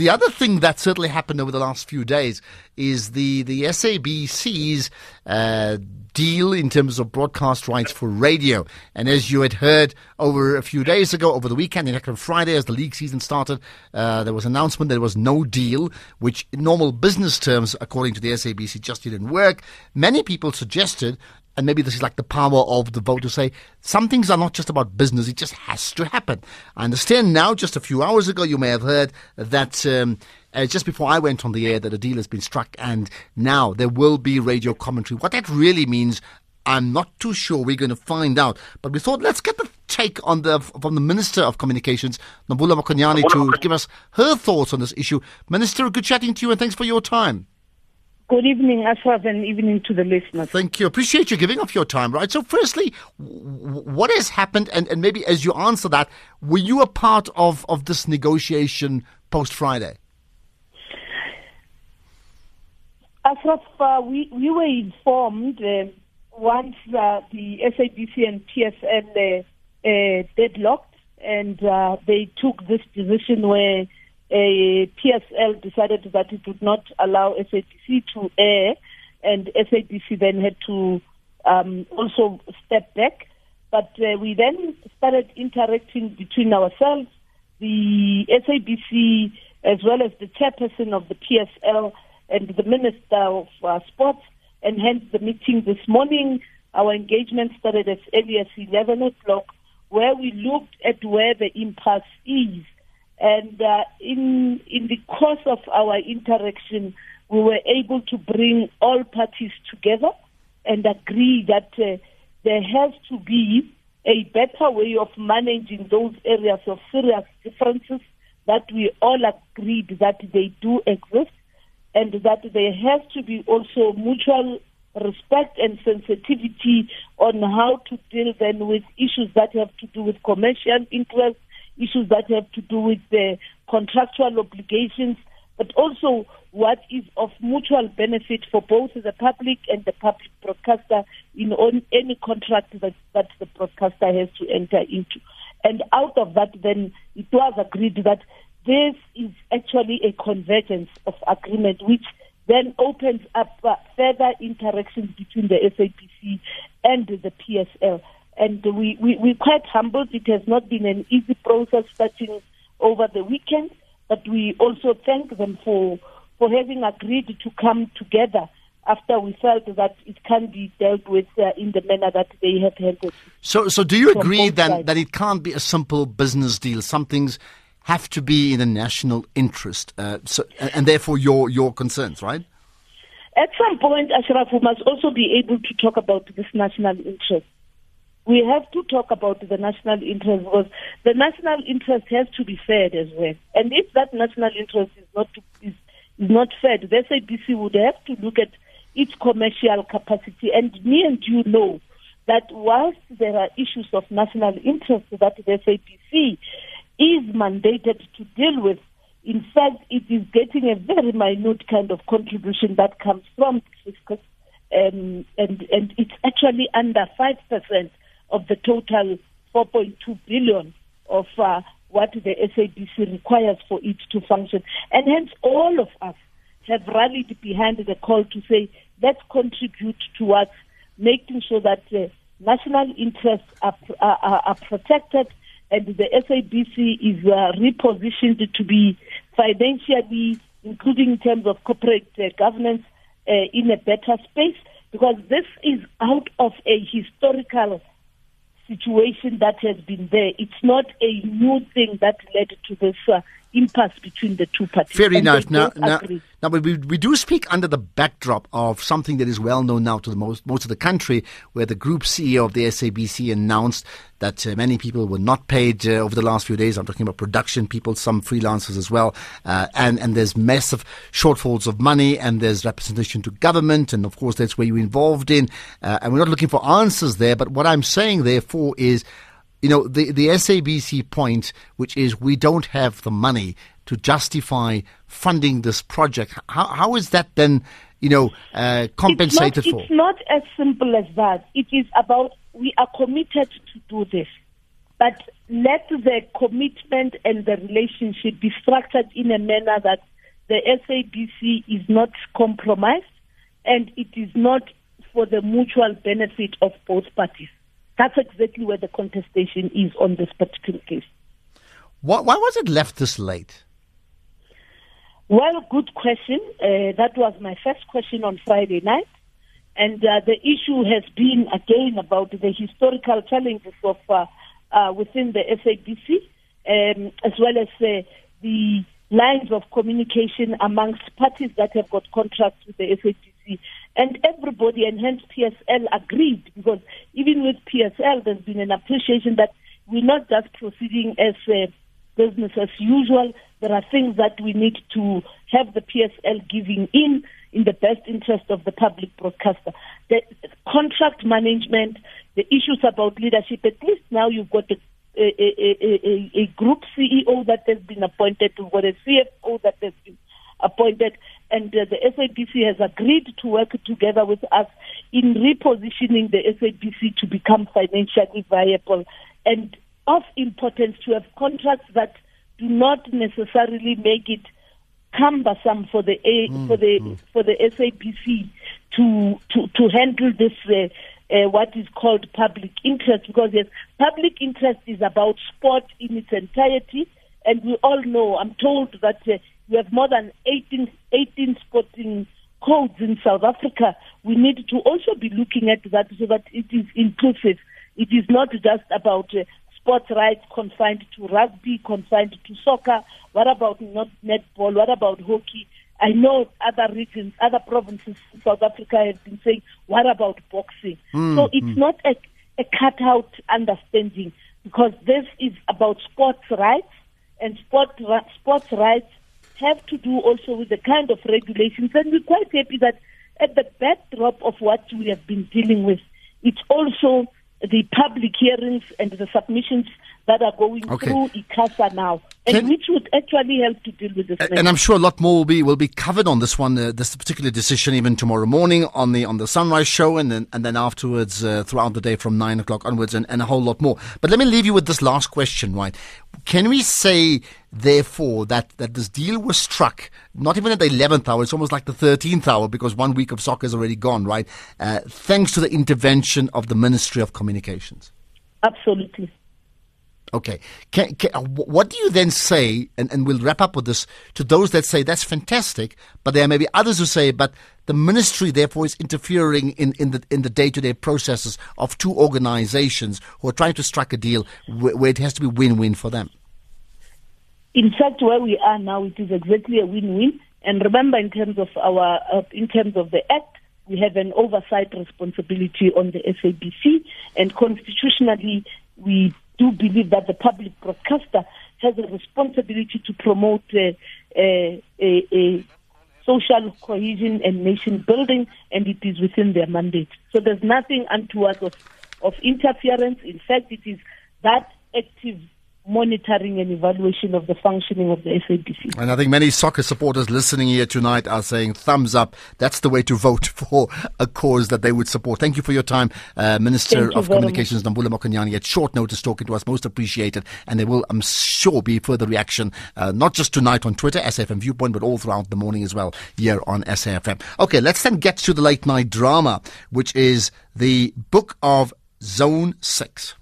The other thing that certainly happened over the last few days is the, the SABC's uh, deal in terms of broadcast rights for radio. And as you had heard over a few days ago, over the weekend, in fact on Friday, as the league season started, uh, there was an announcement that there was no deal, which in normal business terms, according to the SABC, just didn't work. Many people suggested and maybe this is like the power of the vote to say some things are not just about business, it just has to happen. I understand now, just a few hours ago, you may have heard that um, uh, just before I went on the air that a deal has been struck and now there will be radio commentary. What that really means, I'm not too sure. We're going to find out. But we thought let's get the take on the from the Minister of Communications, Nomvula Mokonyane, to give us her thoughts on this issue. Minister, good chatting to you and thanks for your time. Good evening, Ashraf, and evening to the listeners. Thank you. Appreciate you giving up your time, right? So, firstly, what has happened, and, and maybe as you answer that, were you a part of, of this negotiation post Friday? Ashraf, uh, we, we were informed uh, once uh, the SABC and PSL uh, uh, deadlocked, and uh, they took this decision where PSL decided that it would not allow SABC to air, and SABC then had to um, also step back. But uh, we then started interacting between ourselves, the SABC, as well as the chairperson of the PSL and the Minister of uh, Sports, and hence the meeting this morning. Our engagement started as early as 11 o'clock, where we looked at where the impasse is and uh, in in the course of our interaction, we were able to bring all parties together and agree that uh, there has to be a better way of managing those areas of serious differences that we all agreed that they do exist and that there has to be also mutual respect and sensitivity on how to deal then with issues that have to do with commercial interests issues that have to do with the contractual obligations, but also what is of mutual benefit for both the public and the public broadcaster in on any contract that, that the broadcaster has to enter into. And out of that, then it was agreed that this is actually a convergence of agreement, which then opens up uh, further interactions between the SABC and the PSL and we, we, we're quite humbled. It has not been an easy process starting over the weekend, but we also thank them for, for having agreed to come together after we felt that it can be dealt with uh, in the manner that they have handled. So, so do you agree then that it can't be a simple business deal? Some things have to be in the national interest, uh, so, and therefore your your concerns, right? At some point, Ashraf, we must also be able to talk about this national interest we have to talk about the national interest because the national interest has to be fed as well. And if that national interest is not to, is, is not fed, the SABC would have to look at its commercial capacity. And me and you know that whilst there are issues of national interest that the SABC is mandated to deal with, in fact, it is getting a very minute kind of contribution that comes from the fiscus, um, and and it's actually under five percent of the total 4.2 billion of uh, what the SABC requires for it to function. And hence, all of us have rallied behind the call to say, let's contribute towards making sure that uh, national interests are, are, are, protected and the SABC is uh, repositioned to be financially, including in terms of corporate uh, governance, uh, in a better space because this is out of a historical situation that has been there. It's not a new thing that led to this uh, impasse between the two parties. Fair enough. Now, now, now, we, we do speak under the backdrop of something that is well known now to the most, most of the country, where the group CEO of the SABC announced that uh, many people were not paid uh, over the last few days. I'm talking about production people, some freelancers as well. Uh, and, and there's massive shortfalls of money and there's representation to government. And of course, that's where you're involved in. Uh, and we're not looking for answers there. But what I'm saying, therefore, is you know, the, the SABC point, which is we don't have the money to justify funding this project. How, how is that then, you know, uh, compensated it's not, for? It's not as simple as that. It is about we are committed to do this. but let the commitment and the relationship be structured in a manner that the SABC is not compromised and it is not for the mutual benefit of both parties. That's exactly where the contestation is on this particular case. Why, why was it left this late? Well, good question. Uh, that was my first question on Friday night. And uh, the issue has been again about the historical challenges of uh, uh within the SABC, um, as well as uh, the lines of communication amongst parties that have got contracts with the SABC. And everybody, and hence PSL, agreed because even with PSL, there's been an appreciation that we're not just proceeding as uh, business as usual. There are things that we need to have the PSL giving in in the best interest of the public broadcaster. The contract management, the issues about leadership, at least now you've got a, a, a, a, group CEO that has been appointed, you've got a CFO that has been appointed, and uh, the SABC has agreed to work together with us in repositioning the SABC to become financially viable and of importance to have contracts that do not necessarily make it cumbersome for the A, mm, for the mm. for the SABC to to to handle this uh, uh, what is called public interest because yes, public interest is about sport in its entirety, and we all know. I'm told that uh, we have more than 18, 18 sporting codes in South Africa. We need to also be looking at that so that it is inclusive. It is not just about uh, sports rights confined to rugby, confined to soccer? What about not netball? What about hockey? I know other regions, other provinces in South Africa have been saying, what about boxing? Mm, so it's mm. not a, a cut-out understanding because this is about sports rights and sport, sports rights have to do also with the kind of regulations. And we're quite happy that at the backdrop of what we have been dealing with, it's also the public hearings and the submissions that are going okay. through ICASA now, and Can, which would actually help to deal with this. And I'm sure a lot more will be will be covered on this one, uh, this particular decision, even tomorrow morning on the on the Sunrise Show, and then and then afterwards uh, throughout the day from nine o'clock onwards, and, and a whole lot more. But let me leave you with this last question, right? Can we say, therefore, that, that this deal was struck not even at the 11th hour, it's almost like the 13th hour because one week of soccer is already gone, right? Uh, thanks to the intervention of the Ministry of Communications? Absolutely. Okay. Can, can, uh, what do you then say, and, and we'll wrap up with this, to those that say that's fantastic, but there may be others who say, but the ministry therefore is interfering in, in the in the day-to-day processes of two organizations who are trying to strike a deal where, where it has to be win-win for them? In fact, where we are now, it is exactly a win-win. And remember, in terms of our, uh, in terms of the act, we have an oversight responsibility on the SABC, and constitutionally, we do believe that the public broadcaster has a responsibility to promote uh, uh, a social cohesion and nation building, and it is within their mandate. So there's nothing untoward of, of interference. In fact, it is that active monitoring and evaluation of the functioning of the SABC. And I think many soccer supporters listening here tonight are saying thumbs up. That's the way to vote for a cause that they would support. Thank you for your time, uh, Minister of Communications Nomvula Mokonyane. At short notice, talking to us, most appreciated. And there will, I'm sure, be further reaction, uh, not just tonight on Twitter, SAFM Viewpoint, but all throughout the morning as well here on SAFM. Okay, let's then get to the late night drama, which is the book of Zone 6.